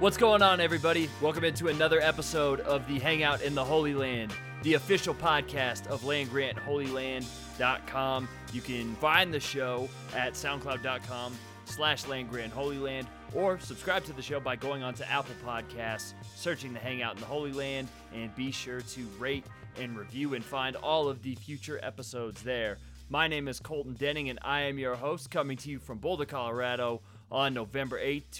What's going on, everybody? Welcome into another episode of the Hangout in the Holy Land, the official podcast of Land Grant Holy Land.com. You can find the show at soundcloud.com slash Land Grant Holy Land or subscribe to the show by going onto Apple Podcasts, searching the Hangout in the Holy Land, and be sure to rate and review and find all of the future episodes there. My name is Colton Denning, and I am your host, coming to you from Boulder, Colorado on November 8th,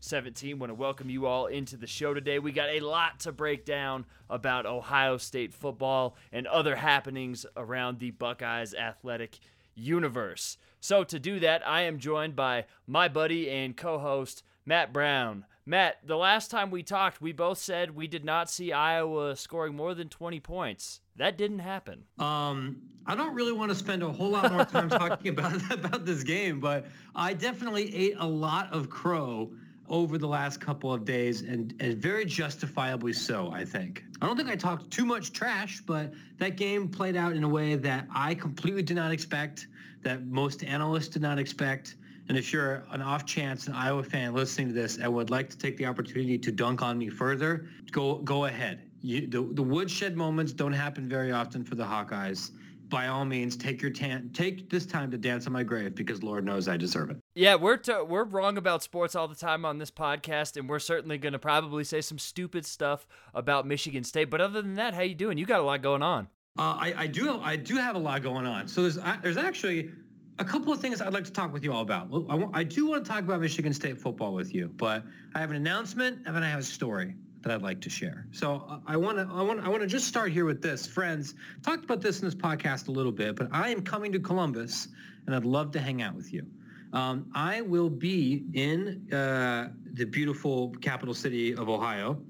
2017. Want to welcome you all into the show today. We got a lot to break down about Ohio State football and other happenings around the Buckeyes athletic universe. So, to do that, I am joined by my buddy and co host, Matt Brown. Matt, the last time we talked, we both said we did not see Iowa scoring more than 20 points. That didn't happen. Um, I don't really want to spend a whole lot more time talking about about this game, but I definitely ate a lot of crow over the last couple of days, and, and very justifiably so, I think. I don't think I talked too much trash, but that game played out in a way that I completely did not expect, that most analysts did not expect. And if you're an off chance an Iowa fan listening to this and would like to take the opportunity to dunk on me further, go go ahead. You, the, the woodshed moments don't happen very often for the Hawkeyes. By all means, take your tan- take this time to dance on my grave because Lord knows I deserve it. Yeah, we're t- we're wrong about sports all the time on this podcast, and we're certainly going to probably say some stupid stuff about Michigan State. But other than that, how you doing? You got a lot going on. Uh, I, I do I do have a lot going on. So there's there's actually a couple of things I'd like to talk with you all about. I, I do want to talk about Michigan State football with you, but I have an announcement and then I have a story that I'd like to share. So uh, I want to I want I want to just start here with this, friends. Talked about this in this podcast a little bit, but I am coming to Columbus, and I'd love to hang out with you. Um, I will be in uh, the beautiful capital city of Ohio,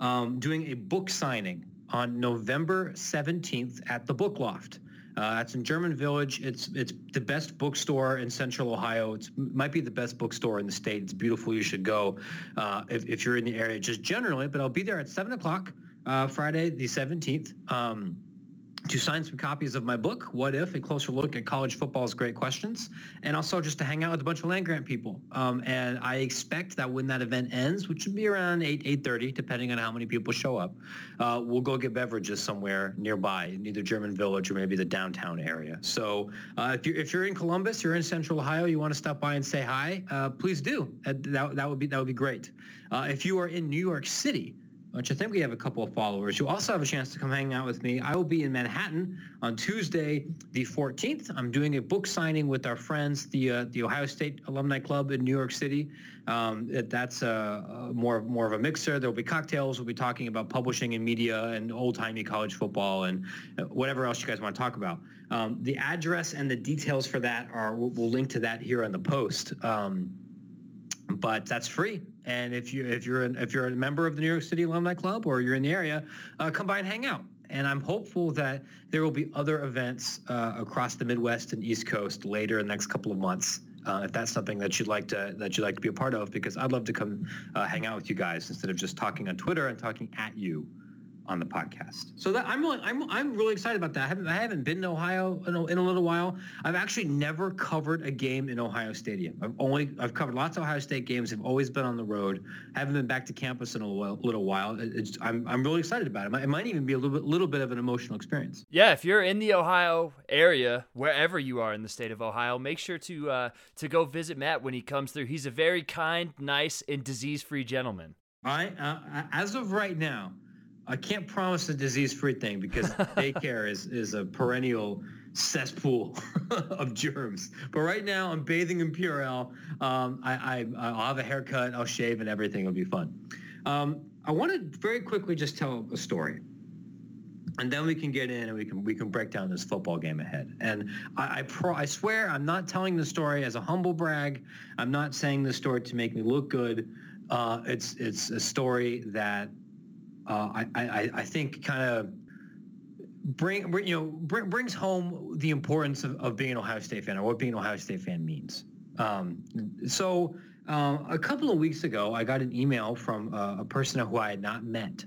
um, doing a book signing on November 17th at the Book Loft. Uh, it's in German Village. It's it's the best bookstore in Central Ohio. It might be the best bookstore in the state. It's beautiful. You should go uh, if, if you're in the area, just generally. But I'll be there at seven o'clock uh, Friday, the seventeenth. Um, to sign some copies of my book, What If? A Closer Look at College Football's Great Questions, and also just to hang out with a bunch of land-grant people. Um, and I expect that when that event ends, which would be around 8, 8.30, depending on how many people show up, uh, we'll go get beverages somewhere nearby, in either German Village or maybe the downtown area. So uh, if, you're, if you're in Columbus, you're in Central Ohio, you want to stop by and say hi, uh, please do. That, that, would be, that would be great. Uh, if you are in New York City, which I think we have a couple of followers. You also have a chance to come hang out with me. I will be in Manhattan on Tuesday, the 14th. I'm doing a book signing with our friends, the uh, the Ohio State Alumni Club in New York City. Um, that's uh, more more of a mixer. There will be cocktails. We'll be talking about publishing and media and old timey college football and uh, whatever else you guys want to talk about. Um, the address and the details for that are we'll, we'll, link to that here on the post. Um, but that's free. And if you if you're an, if you're a member of the New York City Alumni Club or you're in the area, uh, come by and hang out. And I'm hopeful that there will be other events uh, across the Midwest and East Coast later in the next couple of months. Uh, if that's something that you'd like to that you'd like to be a part of, because I'd love to come uh, hang out with you guys instead of just talking on Twitter and talking at you on the podcast. So that I'm really I'm I'm really excited about that. I haven't I haven't been to Ohio in a, in a little while. I've actually never covered a game in Ohio Stadium. I've only I've covered lots of Ohio State games. I've always been on the road. I haven't been back to campus in a little while. It's, I'm I'm really excited about it. It might even be a little bit little bit of an emotional experience. Yeah, if you're in the Ohio area, wherever you are in the state of Ohio, make sure to uh, to go visit Matt when he comes through. He's a very kind, nice, and disease-free gentleman. I uh, as of right now. I can't promise a disease-free thing because daycare is is a perennial cesspool of germs. But right now, I'm bathing in Purell. Um, I, I I'll have a haircut, I'll shave, and everything will be fun. Um, I want to very quickly just tell a story and then we can get in and we can we can break down this football game ahead. And I I, pro, I swear I'm not telling the story as a humble brag. I'm not saying the story to make me look good. Uh, it's it's a story that uh, I, I, I think kind of bring, you know bring, brings home the importance of, of being an Ohio State fan or what being an Ohio State fan means. Um, so uh, a couple of weeks ago, I got an email from uh, a person who I had not met,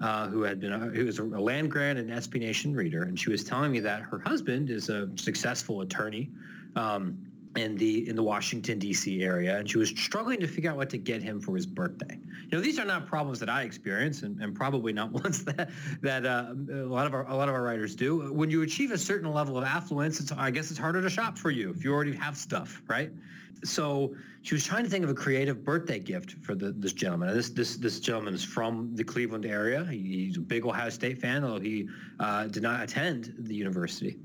uh, who had been a, who was a land grant and SB Nation reader, and she was telling me that her husband is a successful attorney. Um, in the in the Washington D.C. area, and she was struggling to figure out what to get him for his birthday. You know, these are not problems that I experience, and, and probably not ones that that uh, a lot of our a lot of our writers do. When you achieve a certain level of affluence, it's I guess it's harder to shop for you if you already have stuff, right? So she was trying to think of a creative birthday gift for the, this gentleman. this this this gentleman is from the Cleveland area. He's a big Ohio State fan, although he uh, did not attend the university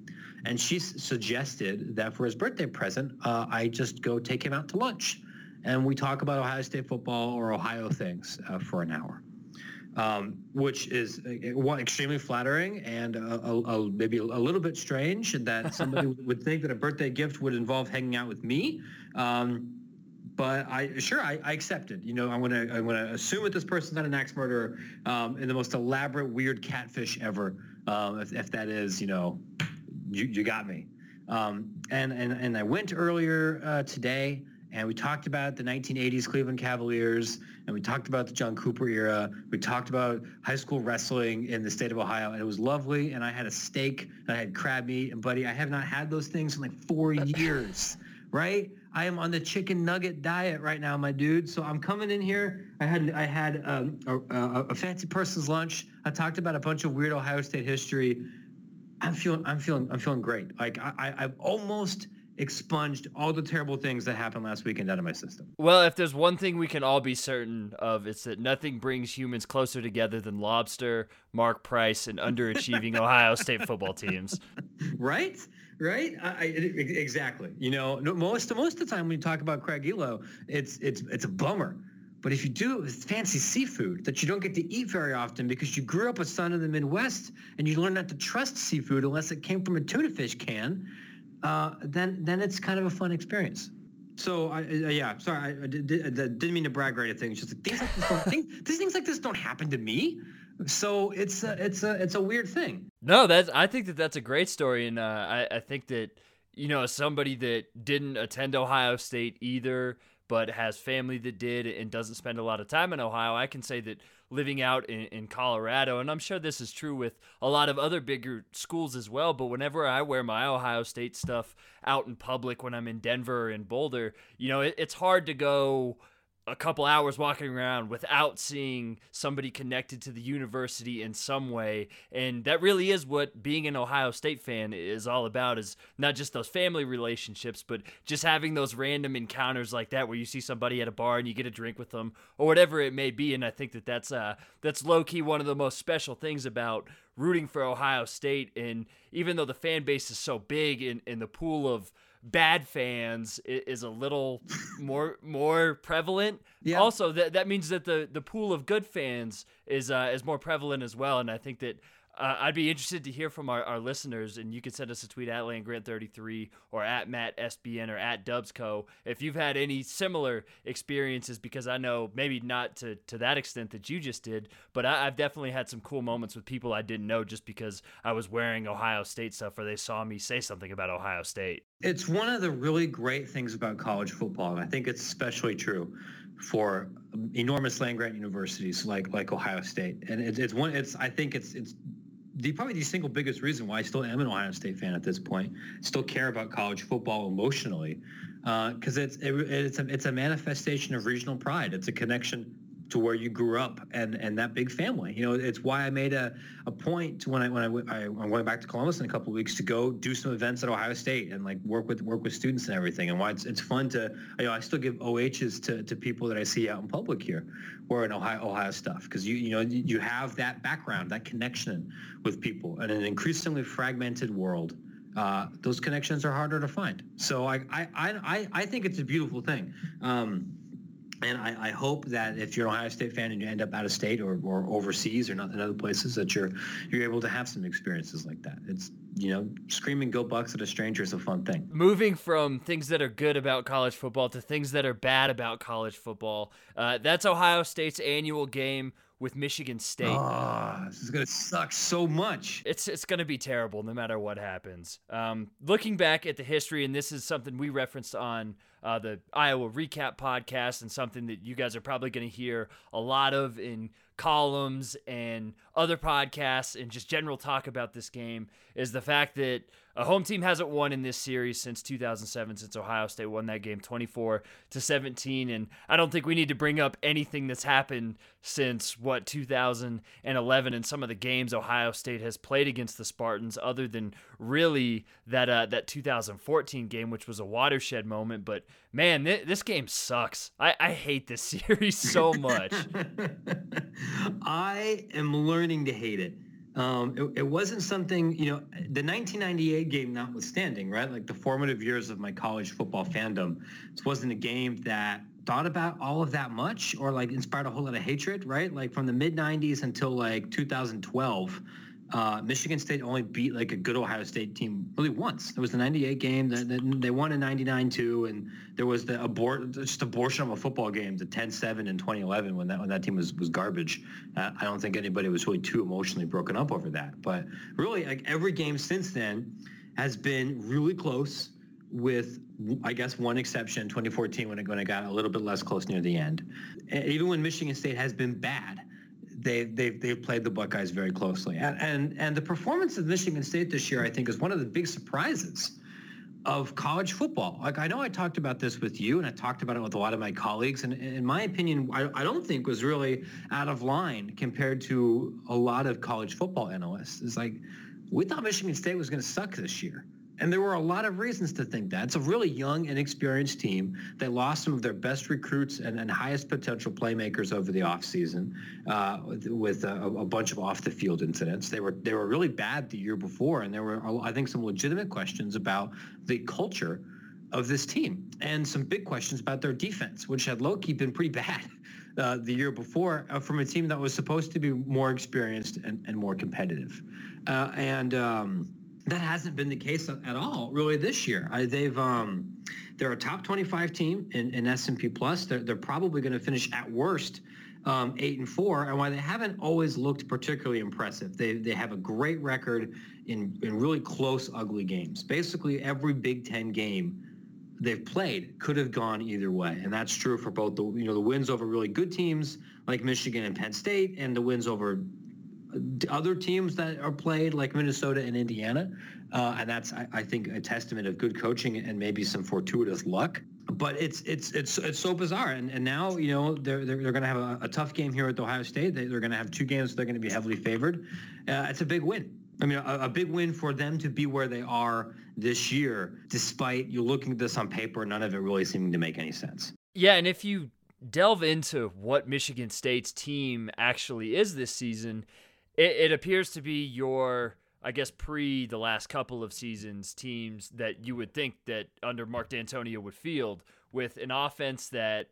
and she suggested that for his birthday present, uh, I just go take him out to lunch, and we talk about Ohio State football or Ohio things uh, for an hour. Um, which is uh, extremely flattering and a, a, a, maybe a little bit strange that somebody would think that a birthday gift would involve hanging out with me. Um, but I sure I, I accepted. You know, I'm gonna I'm gonna assume that this person's not an axe murderer um, in the most elaborate weird catfish ever. Um, if, if that is, you know, you, you got me. Um, and, and, and I went earlier uh, today and we talked about the 1980s Cleveland Cavaliers and we talked about the John Cooper era. We talked about high school wrestling in the state of Ohio and it was lovely. And I had a steak and I had crab meat and buddy, I have not had those things in like four years, right? I am on the chicken nugget diet right now, my dude. So I'm coming in here. I had I had um, a, a, a fancy person's lunch. I talked about a bunch of weird Ohio State history. I'm feeling, I'm feeling, I'm feeling great. Like I, I've almost expunged all the terrible things that happened last weekend out of my system. Well, if there's one thing we can all be certain of, it's that nothing brings humans closer together than lobster, Mark Price, and underachieving Ohio State football teams. Right? Right? I, I, exactly. You know, most most of the time when you talk about Craig Ehlo, it's it's it's a bummer but if you do it with fancy seafood that you don't get to eat very often because you grew up a son of the Midwest and you learned not to trust seafood unless it came from a tuna fish can, uh, then then it's kind of a fun experience. So I, uh, yeah, sorry, I, I, did, not mean to brag or anything. It's just like, things like this don't, things, these things like this don't happen to me. So it's a, it's a it's a weird thing. No, that's I think that that's a great story, and uh, I I think that you know somebody that didn't attend Ohio State either but has family that did and doesn't spend a lot of time in Ohio, I can say that living out in, in Colorado, and I'm sure this is true with a lot of other bigger schools as well, but whenever I wear my Ohio State stuff out in public when I'm in Denver and Boulder, you know, it, it's hard to go a couple hours walking around without seeing somebody connected to the university in some way. And that really is what being an ohio state fan is all about is not just those family relationships but just having those random encounters like that where you see somebody at a bar and you get a drink with them or whatever it may be. And i think that that's uh that's low-key one of the most special things about rooting for ohio state. And even though the fan base is so big in, in the pool of bad fans is a little more more prevalent. Yeah. Also, that that means that the the pool of good fans is uh, is more prevalent as well, and I think that uh, I'd be interested to hear from our, our listeners, and you can send us a tweet at LandGrant33 or at MattSBN or at Dubsco if you've had any similar experiences, because I know maybe not to, to that extent that you just did, but I, have definitely had some cool moments with people I didn't know just because I was wearing Ohio State stuff or they saw me say something about Ohio State. It's one of the really great things about college football, and I think it's especially true for enormous land grant universities like like Ohio State, and it, it's one. It's I think it's it's the probably the single biggest reason why I still am an Ohio State fan at this point. Still care about college football emotionally because uh, it's it, it's a, it's a manifestation of regional pride. It's a connection to where you grew up and and that big family. You know, it's why I made a, a point to when I when I, I going back to Columbus in a couple of weeks to go do some events at Ohio State and like work with work with students and everything. And why it's it's fun to you know I still give OHs to, to people that I see out in public here in Ohio Ohio stuff because you you know you have that background that connection with people And in an increasingly fragmented world. Uh, those connections are harder to find. So I I I I think it's a beautiful thing. Um, and I, I, hope that if you're an Ohio State fan and you end up out of state or, or overseas or not in other places, that you're you're able to have some experiences like that. It's you know, screaming "Go Bucks" at a stranger is a fun thing. Moving from things that are good about college football to things that are bad about college football. Uh, that's Ohio State's annual game with Michigan State. Oh, this is gonna suck so much. It's it's gonna be terrible no matter what happens. Um, looking back at the history, and this is something we referenced on uh, the Iowa Recap podcast, and something that you guys are probably going to hear a lot of in columns and other podcasts and just general talk about this game is the fact that a home team hasn't won in this series since 2007 since ohio state won that game 24 to 17 and i don't think we need to bring up anything that's happened since what 2011 and some of the games ohio state has played against the spartans other than really that uh, that 2014 game which was a watershed moment. But man th- this game sucks. I-, I hate this series so much. I am learning to hate it um, it, it, wasn't something, you know, the 1998 game notwithstanding, right? Like the formative years of my college football fandom, this wasn't a game that thought about all of that much or like inspired a whole lot of hatred, right? Like from the mid 90s until like 2012, uh, Michigan State only beat like a good Ohio State team really once. It was the 98 game. that they won in 99 too. And there was the abort, just abortion of a football game, the 10-7 in 2011 when that, when that team was, was garbage. Uh, I don't think anybody was really too emotionally broken up over that. But really like every game since then has been really close with I guess one exception, 2014 when it, when it got a little bit less close near the end. And even when Michigan State has been bad, they they've, they've played the Buckeyes very closely. And, and and the performance of Michigan State this year, I think, is one of the big surprises of college football. Like I know I talked about this with you, and I talked about it with a lot of my colleagues. And in my opinion, I, I don't think was really out of line compared to a lot of college football analysts. It's like we thought Michigan State was going to suck this year. And there were a lot of reasons to think that. It's a really young, and inexperienced team. They lost some of their best recruits and, and highest potential playmakers over the offseason uh, with a, a, bunch of off-the-field incidents. They were they were really bad the year before, and there were, I think, some legitimate questions about the culture of this team and some big questions about their defense, which had low-key been pretty bad uh, the year before uh, from a team that was supposed to be more experienced and, and more competitive. Uh, and... Um, that hasn't been the case at all really this year. I, they've um, they're a top 25 team in, in S&P Plus. They're, they're probably going to finish at worst um, eight and four, and why they haven't always looked particularly impressive. They they have a great record in in really close, ugly games. Basically, every Big Ten game they've played could have gone either way, and that's true for both the you know the wins over really good teams like Michigan and Penn State, and the wins over other teams that are played like Minnesota and Indiana. Uh, and that's, I, I, think, a testament of good coaching and maybe some fortuitous luck. But it's it's it's it's so bizarre, and and now you know they're they're, they're going to have a, a, tough game here at Ohio State. They, are going to have two games. They're going to be heavily favored. Uh, it's a big win. I mean, a, a, big win for them to be where they are this year, despite you looking at this on paper, none of it really seeming to make any sense. Yeah, and if you delve into what Michigan State's team actually is this season, it, it appears to be your I guess pre the last couple of seasons teams that you would think that under Mark Dantonio would field with an offense that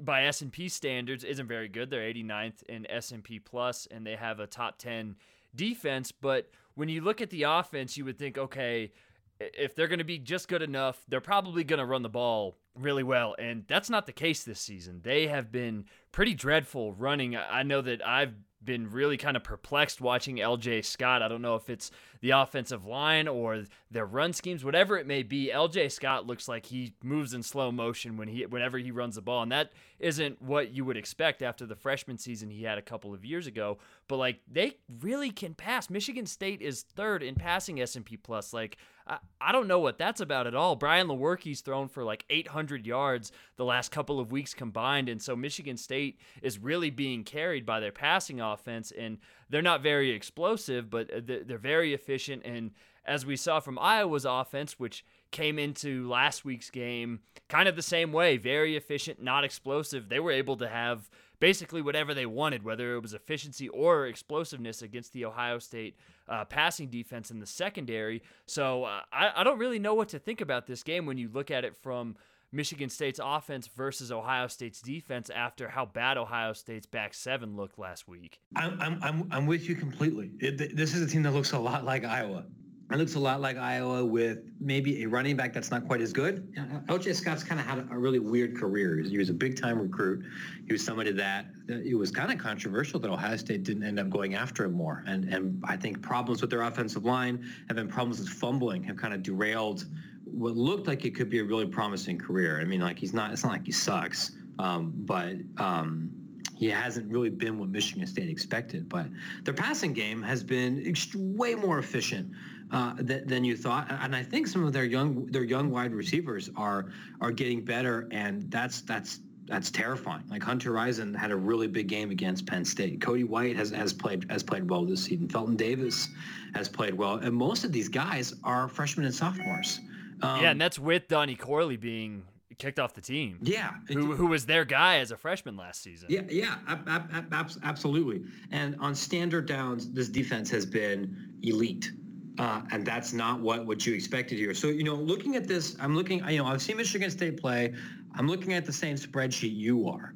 by S&P standards isn't very good. They're 89th in S&P plus and they have a top 10 defense, but when you look at the offense, you would think okay, if they're going to be just good enough, they're probably going to run the ball really well. And that's not the case this season. They have been pretty dreadful running. I know that I've been really kind of perplexed watching LJ Scott. I don't know if it's the offensive line or their run schemes, whatever it may be. LJ Scott looks like he moves in slow motion when he whenever he runs the ball, and that isn't what you would expect after the freshman season he had a couple of years ago. But like they really can pass. Michigan State is third in passing S&P plus. Like I, I don't know what that's about at all. Brian Lewerke's thrown for like 800 yards the last couple of weeks combined, and so Michigan State is really being carried by their passing offense, and they're not very explosive, but they're very efficient. And as we saw from Iowa's offense, which came into last week's game kind of the same way, very efficient, not explosive. They were able to have basically whatever they wanted, whether it was efficiency or explosiveness against the Ohio State uh, passing defense in the secondary. So uh, I, I don't really know what to think about this game when you look at it from Michigan State's offense versus Ohio State's defense after how bad Ohio State's back seven looked last week. I'm, I'm, I'm with you completely. It, this is a team that looks a lot like Iowa. It looks a lot like Iowa with maybe a running back that's not quite as good. Uh, uh, LJ Scott's kind of had a really weird career. He was a big time recruit. He was somebody that it was kind of controversial that Ohio State didn't end up going after him more. And and I think problems with their offensive line have been problems with fumbling have kind of derailed what looked like it could be a really promising career. I mean, like he's not. It's not like he sucks, um, but um, he hasn't really been what Michigan State expected. But their passing game has been way more efficient uh, th- than you thought, and I think some of their young their young wide receivers are are getting better, and that's that's that's terrifying. Like Hunter Rison had a really big game against Penn State. Cody White has, has played has played well this season. Felton Davis has played well, and most of these guys are freshmen and sophomores. Um, yeah, and that's with Donnie Corley being kicked off the team. Yeah, who, who was their guy as a freshman last season. Yeah, yeah, ab- ab- absolutely. And on standard downs, this defense has been elite. Uh, and that's not what, what you expected here. So, you know, looking at this, I'm looking, you know, I've seen Michigan State play. I'm looking at the same spreadsheet you are.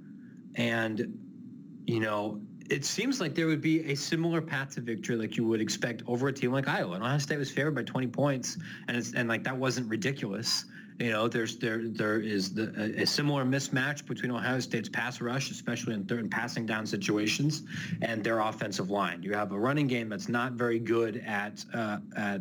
And, you know, it seems like there would be a similar path to victory like you would expect over a team like Iowa. And Ohio State was favored by 20 points, and it's, and like that wasn't ridiculous. You know, there's there there is the, a, a, similar mismatch between Ohio State's pass rush, especially in third and passing down situations, and their offensive line. You have a running game that's not very good at uh, at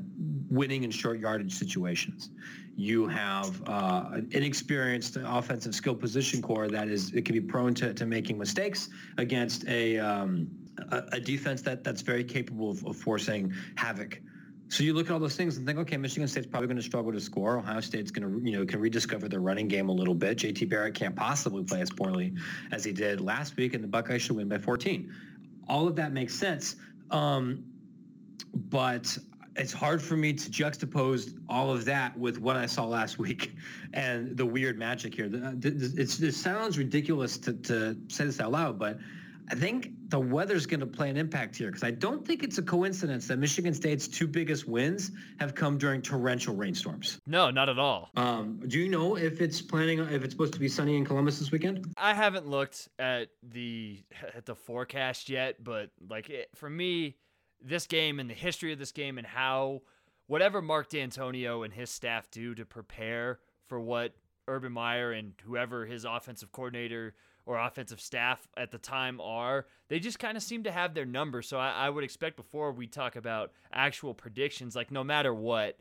winning in short yardage situations. You have uh, an inexperienced offensive skill position core that is it can be prone to, to making mistakes against a, um, a, a defense that that's very capable of, of forcing havoc so you look at all those things and think, okay, Michigan State's probably going to struggle to score. Ohio State's going to, you know, can rediscover their running game a little bit. JT Barrett can't possibly play as poorly as he did last week, and the Buckeyes should win by 14. All of that makes sense, um, but it's hard for me to juxtapose all of that with what I saw last week and the weird magic here. It's, it sounds ridiculous to, to say this out loud, but I think the weather's going to play an impact here because I don't think it's a coincidence that Michigan State's two biggest wins have come during torrential rainstorms. No, not at all. Um, do you know if it's planning if it's supposed to be sunny in Columbus this weekend? I haven't looked at the at the forecast yet, but like it, for me, this game and the history of this game and how whatever Mark Dantonio and his staff do to prepare for what Urban Meyer and whoever his offensive coordinator or offensive staff at the time are, they just kind of seem to have their number. So I, I would expect before we talk about actual predictions, like no matter what,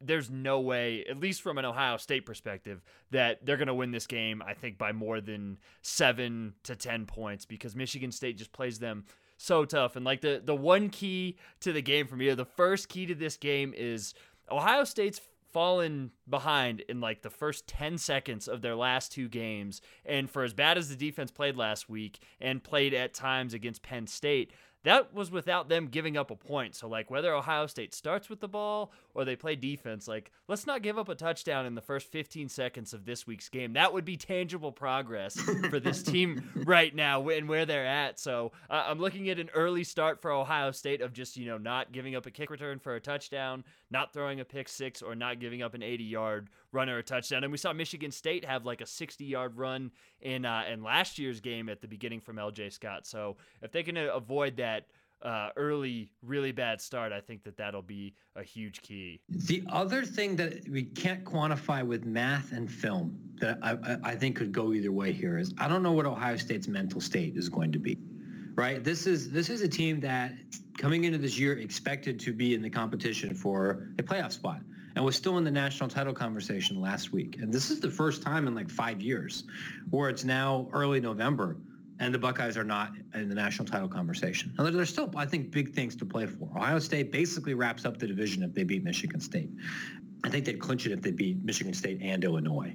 there's no way, at least from an Ohio State perspective, that they're going to win this game, I think, by more than seven to 10 points because Michigan State just plays them so tough. And like the, the one key to the game for me, the first key to this game is Ohio State's fallen behind in like the first 10 seconds of their last two games. And for as bad as the defense played last week and played at times against Penn State, that was without them giving up a point. So, like, whether Ohio State starts with the ball or they play defense, like, let's not give up a touchdown in the first 15 seconds of this week's game. That would be tangible progress for this team right now and where they're at. So, uh, I'm looking at an early start for Ohio State of just, you know, not giving up a kick return for a touchdown, not throwing a pick six, or not giving up an 80 yard run or a touchdown. And we saw Michigan State have like a 60 yard run in, uh, in last year's game at the beginning from LJ Scott. So, if they can avoid that, uh, early, really bad start, I think that that'll be a huge key. The other thing that we can't quantify with math and film that I, I think could go either way here is I don't know what Ohio State's mental state is going to be. Right. This is this is a team that coming into this year expected to be in the competition for a playoff spot and was still in the national title conversation last week. And this is the first time in like five years where it's now early November and the Buckeyes are not in the national title conversation. Now, there's still, I think, big things to play for. Ohio State basically wraps up the division if they beat Michigan State. I think they'd clinch it if they beat Michigan State and Illinois.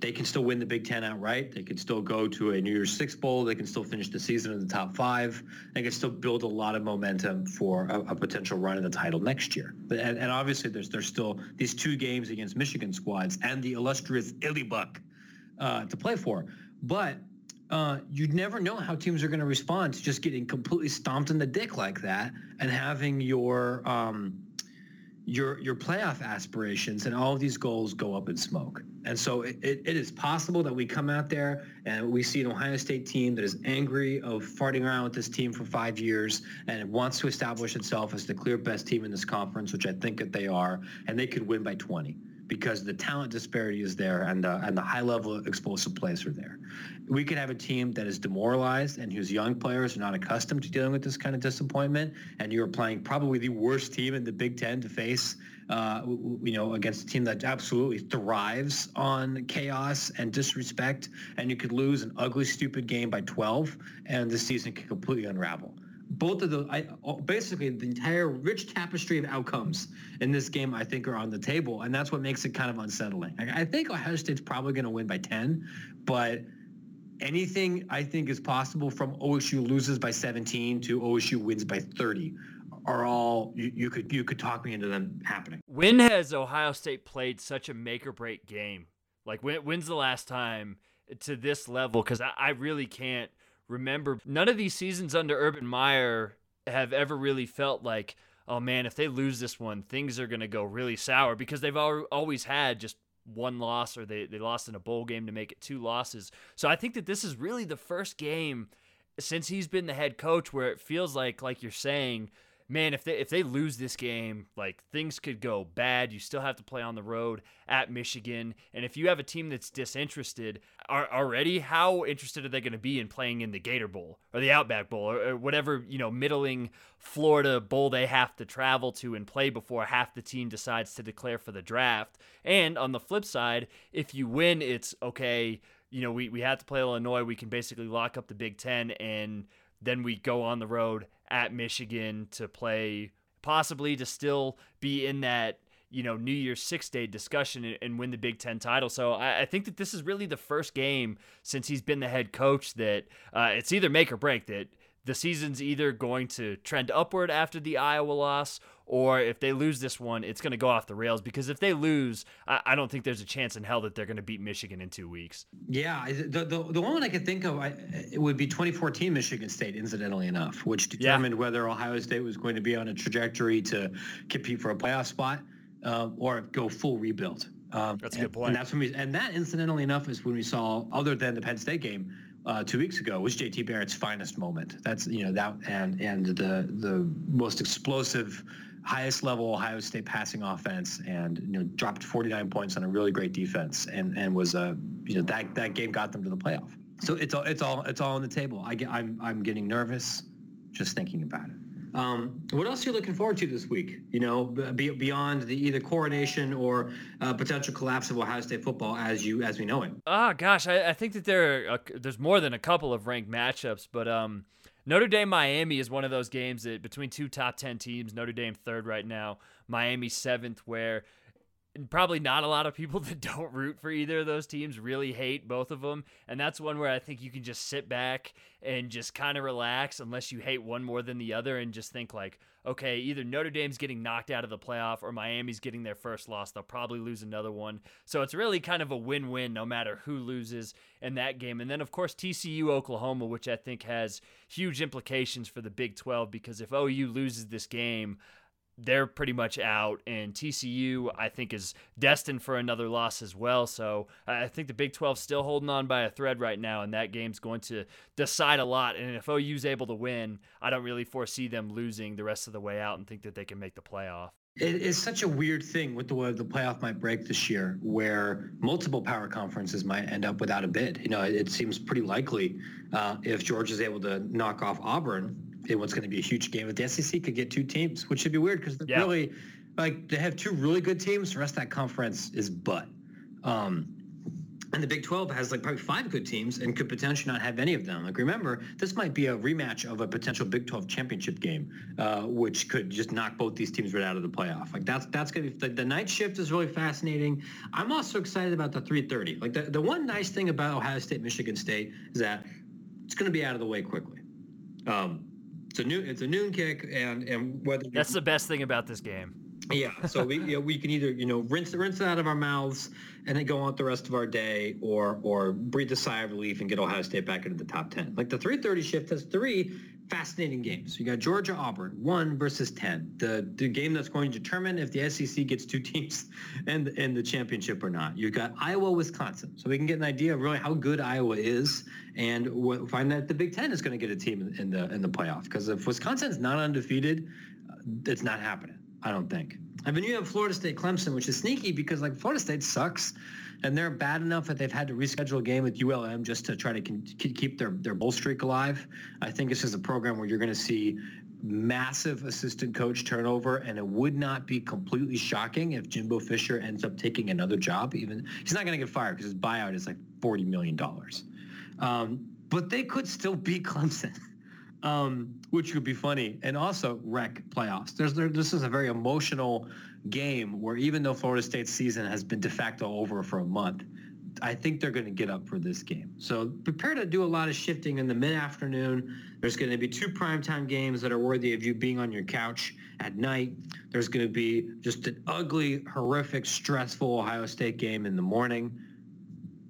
They can still win the Big Ten outright. They can still go to a New Year's Six bowl. They can still finish the season in the top five. They can still build a lot of momentum for a, a potential run in the title next year. And, and, obviously, there's there's still these two games against Michigan squads and the illustrious Illibuck uh, to play for. But uh, you'd never know how teams are going to respond to just getting completely stomped in the dick like that and having your um, your your playoff aspirations and all of these goals go up in smoke. And so it, it, it is possible that we come out there and we see an Ohio State team that is angry of farting around with this team for five years and wants to establish itself as the clear best team in this conference, which I think that they are, and they could win by 20 because the talent disparity is there and the, and the high level explosive plays are there. We could have a team that is demoralized and whose young players are not accustomed to dealing with this kind of disappointment, and you're playing probably the worst team in the Big Ten to face, uh, you know, against a team that absolutely thrives on chaos and disrespect, and you could lose an ugly, stupid game by 12, and the season could completely unravel both of the I, oh, basically the entire rich tapestry of outcomes in this game I think are on the table and that's what makes it kind of unsettling. I, I think Ohio State's probably going to win by 10, but anything I think is possible from OSU loses by 17 to OSU wins by 30 are all you, you could you could talk me into them happening. When has Ohio State played such a make or break game? Like when, when's the last time to this level? Because I, I really can't remember none of these seasons under Urban Meyer have ever really felt like, oh man, if they lose this one, things are going to go really sour because they've al- always had just one loss or they, they lost in a bowl game to make it two losses. So I think that this is really the first game since he's been the head coach where it feels like, like you're saying, man, if they if they lose this game, like things could go bad. You still have to play on the road at Michigan, and if you have a team that's disinterested already, how interested are they going to be in playing in the Gator Bowl or the Outback Bowl or, or, whatever you know middling Florida bowl they have to travel to and play before half the team decides to declare for the draft? And on the flip side, if you win, it's okay. You know, we, we have to play Illinois. We can basically lock up the Big Ten and then we go on the road at Michigan to play, possibly to still be in that you know New Year's Six Day discussion and, and, win the Big Ten title. So I, I, think that this is really the first game since he's been the head coach that uh, it's either make or break. That the season's either going to trend upward after the Iowa loss, or if they lose this one, it's going to go off the rails. Because if they lose, I, I don't think there's a chance in hell that they're going to beat Michigan in two weeks. Yeah, the the, the one I could think of, I, it would be 2014 Michigan State, incidentally enough, which determined yeah. whether Ohio State was going to be on a trajectory to compete for a playoff spot uh, or go full rebuild. Um, that's a good point. And that's when we, and that incidentally enough is when we saw, other than the Penn State game, uh, two weeks ago was JT Barrett's finest moment. That's you know that and and the the most explosive, highest level Ohio State passing offense, and you know dropped 49 points on a really great defense, and and was a uh, you know that that game got them to the playoff. So it's all it's all it's all on the table. I get I'm I'm getting nervous just thinking about it. Um, what else are you looking forward to this week? You know, be, beyond the either coronation or uh, potential collapse of Ohio State football as you as we know it. Oh gosh, I, I think that there are a, there's more than a couple of ranked matchups, but um, Notre Dame Miami is one of those games that between two top ten teams, Notre Dame third right now, Miami seventh, where probably not a lot of people that don't root for either of those teams really hate both of them and that's one where i think you can just sit back and just kind of relax unless you hate one more than the other and just think like okay either notre dame's getting knocked out of the playoff or miami's getting their first loss. They'll probably lose another one. So it's really kind of a win-win no matter who loses in that game. And then of course tcu oklahoma which i think has huge implications for the big 12 because if ou loses this game they're pretty much out, and TCU I think is destined for another loss as well. So I think the Big 12 still holding on by a thread right now, and that game's going to decide a lot. And if OU's able to win, I don't really foresee them losing the rest of the way out, and think that they can make the playoff. It is such a weird thing with the way the playoff might break this year, where multiple power conferences might end up without a bid. You know, it, it seems pretty likely uh, if George is able to knock off Auburn in what's going to be a huge game. But the SEC could get two teams, which should be weird because they're yeah. really like they have two really good teams. The rest of that conference is butt. Um, and the Big 12 has like probably five good teams and could potentially not have any of them. Like remember, this might be a rematch of a potential Big 12 championship game, uh, which could just knock both these teams right out of the playoff. Like that's that's gonna be the, the night shift is really fascinating. I'm also excited about the 3:30. Like the, the one nice thing about Ohio State, Michigan State is that it's gonna be out of the way quickly. Um, it's a noon. It's a noon kick, and and whether that's the best thing about this game. Yeah, so we you know, we can either you know rinse rinse it out of our mouths and then go on the rest of our day, or or breathe a sigh of relief and get Ohio State back into the top ten. Like the 3:30 shift has three fascinating games. You got Georgia Auburn, one versus ten. The the game that's going to determine if the SEC gets two teams and in the championship or not. You've got Iowa Wisconsin, so we can get an idea of really how good Iowa is, and find that the Big Ten is going to get a team in the in the playoff. Because if Wisconsin's not undefeated, uh, it's not happening. I don't think. And then you have Florida State Clemson, which is sneaky because like Florida State sucks, and they're bad enough that they've had to reschedule a game with ULM just to try to keep their their bowl streak alive. I think this is a program where you're going to see massive assistant coach turnover, and it would not be completely shocking if Jimbo Fisher ends up taking another job. Even he's not going to get fired because his buyout is like forty million dollars. Um, but they could still beat Clemson. um, which would be funny, and also wreck playoffs. There's there, this is a very emotional game where even though Florida State's season has been de facto over for a month, I think they're going to get up for this game. So prepare to do a lot of shifting in the mid-afternoon. There's going to be two primetime games that are worthy of you being on your couch at night. There's going to be just an ugly, horrific, stressful Ohio State game in the morning.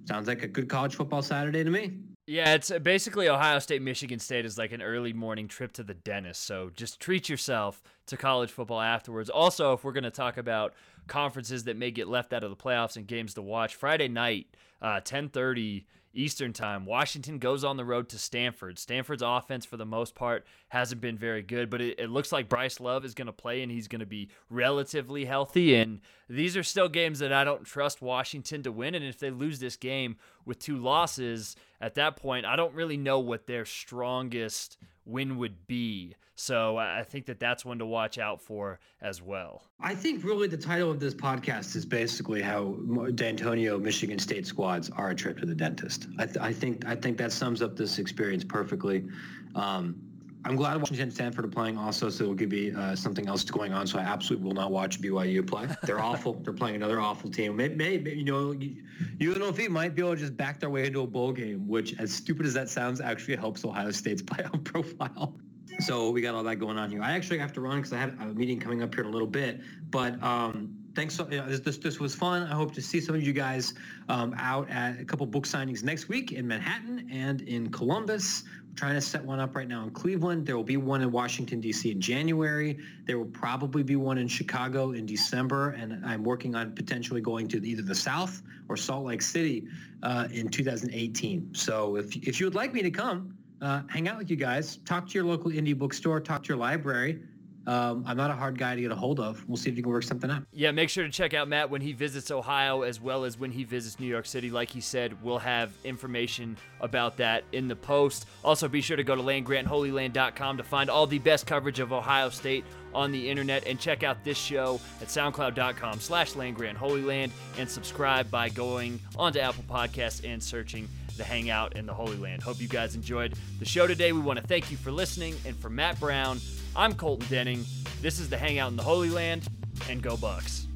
Sounds like a good college football Saturday to me. Yeah, it's uh, basically Ohio State, Michigan State is like an early morning trip to the dentist. So just treat yourself to college football afterwards. Also, if we're going to talk about conferences that may get left out of the playoffs and games to watch, Friday night, uh, 10:30 Eastern Time. Washington goes on the road to Stanford. Stanford's offense, for the most part, hasn't been very good, but it, it looks like Bryce Love is going to play and he's going to be relatively healthy. And these are still games that I don't trust Washington to win. And if they lose this game with two losses, at that point, I don't really know what their strongest win would be. So I think that that's one to watch out for as well. I think really the title of this podcast is basically how Dantonio Michigan State squads are a trip to the dentist. I, th- I think I think that sums up this experience perfectly. Um, I'm glad Washington and Stanford are playing also, so it'll give me uh, something else going on. So I absolutely will not watch BYU play. They're awful. They're playing another awful team. Maybe, maybe you know, UNLV might be able to just back their way into a bowl game, which, as stupid as that sounds, actually helps Ohio State's playoff profile. So we got all that going on here. I actually have to run because I have a meeting coming up here in a little bit. But um, thanks. So, know, this, this, this was fun. I hope to see some of you guys um, out at a couple book signings next week in Manhattan and in Columbus. We're trying to set one up right now in Cleveland. There will be one in Washington D.C. in January. There will probably be one in Chicago in December, and I'm working on potentially going to either the South or Salt Lake City uh, in 2018. So if if you would like me to come uh, hang out with you guys, talk to your local indie bookstore, talk to your library. Um, I'm not a hard guy to get a hold of. We'll see if you can work something out. Yeah, make sure to check out Matt when he visits Ohio as well as when he visits New York City. Like he said, we'll have information about that in the post. Also, be sure to go to landgrantholyland.com to find all the best coverage of Ohio State on the internet and check out this show at soundcloud.com slash landgrantholyland and subscribe by going onto Apple Podcasts and searching the Hangout in the Holy Land. Hope you guys enjoyed the show today. We want to thank you for listening. And for Matt Brown, I'm Colton Denning. This is the Hangout in the Holy Land, and go Bucks.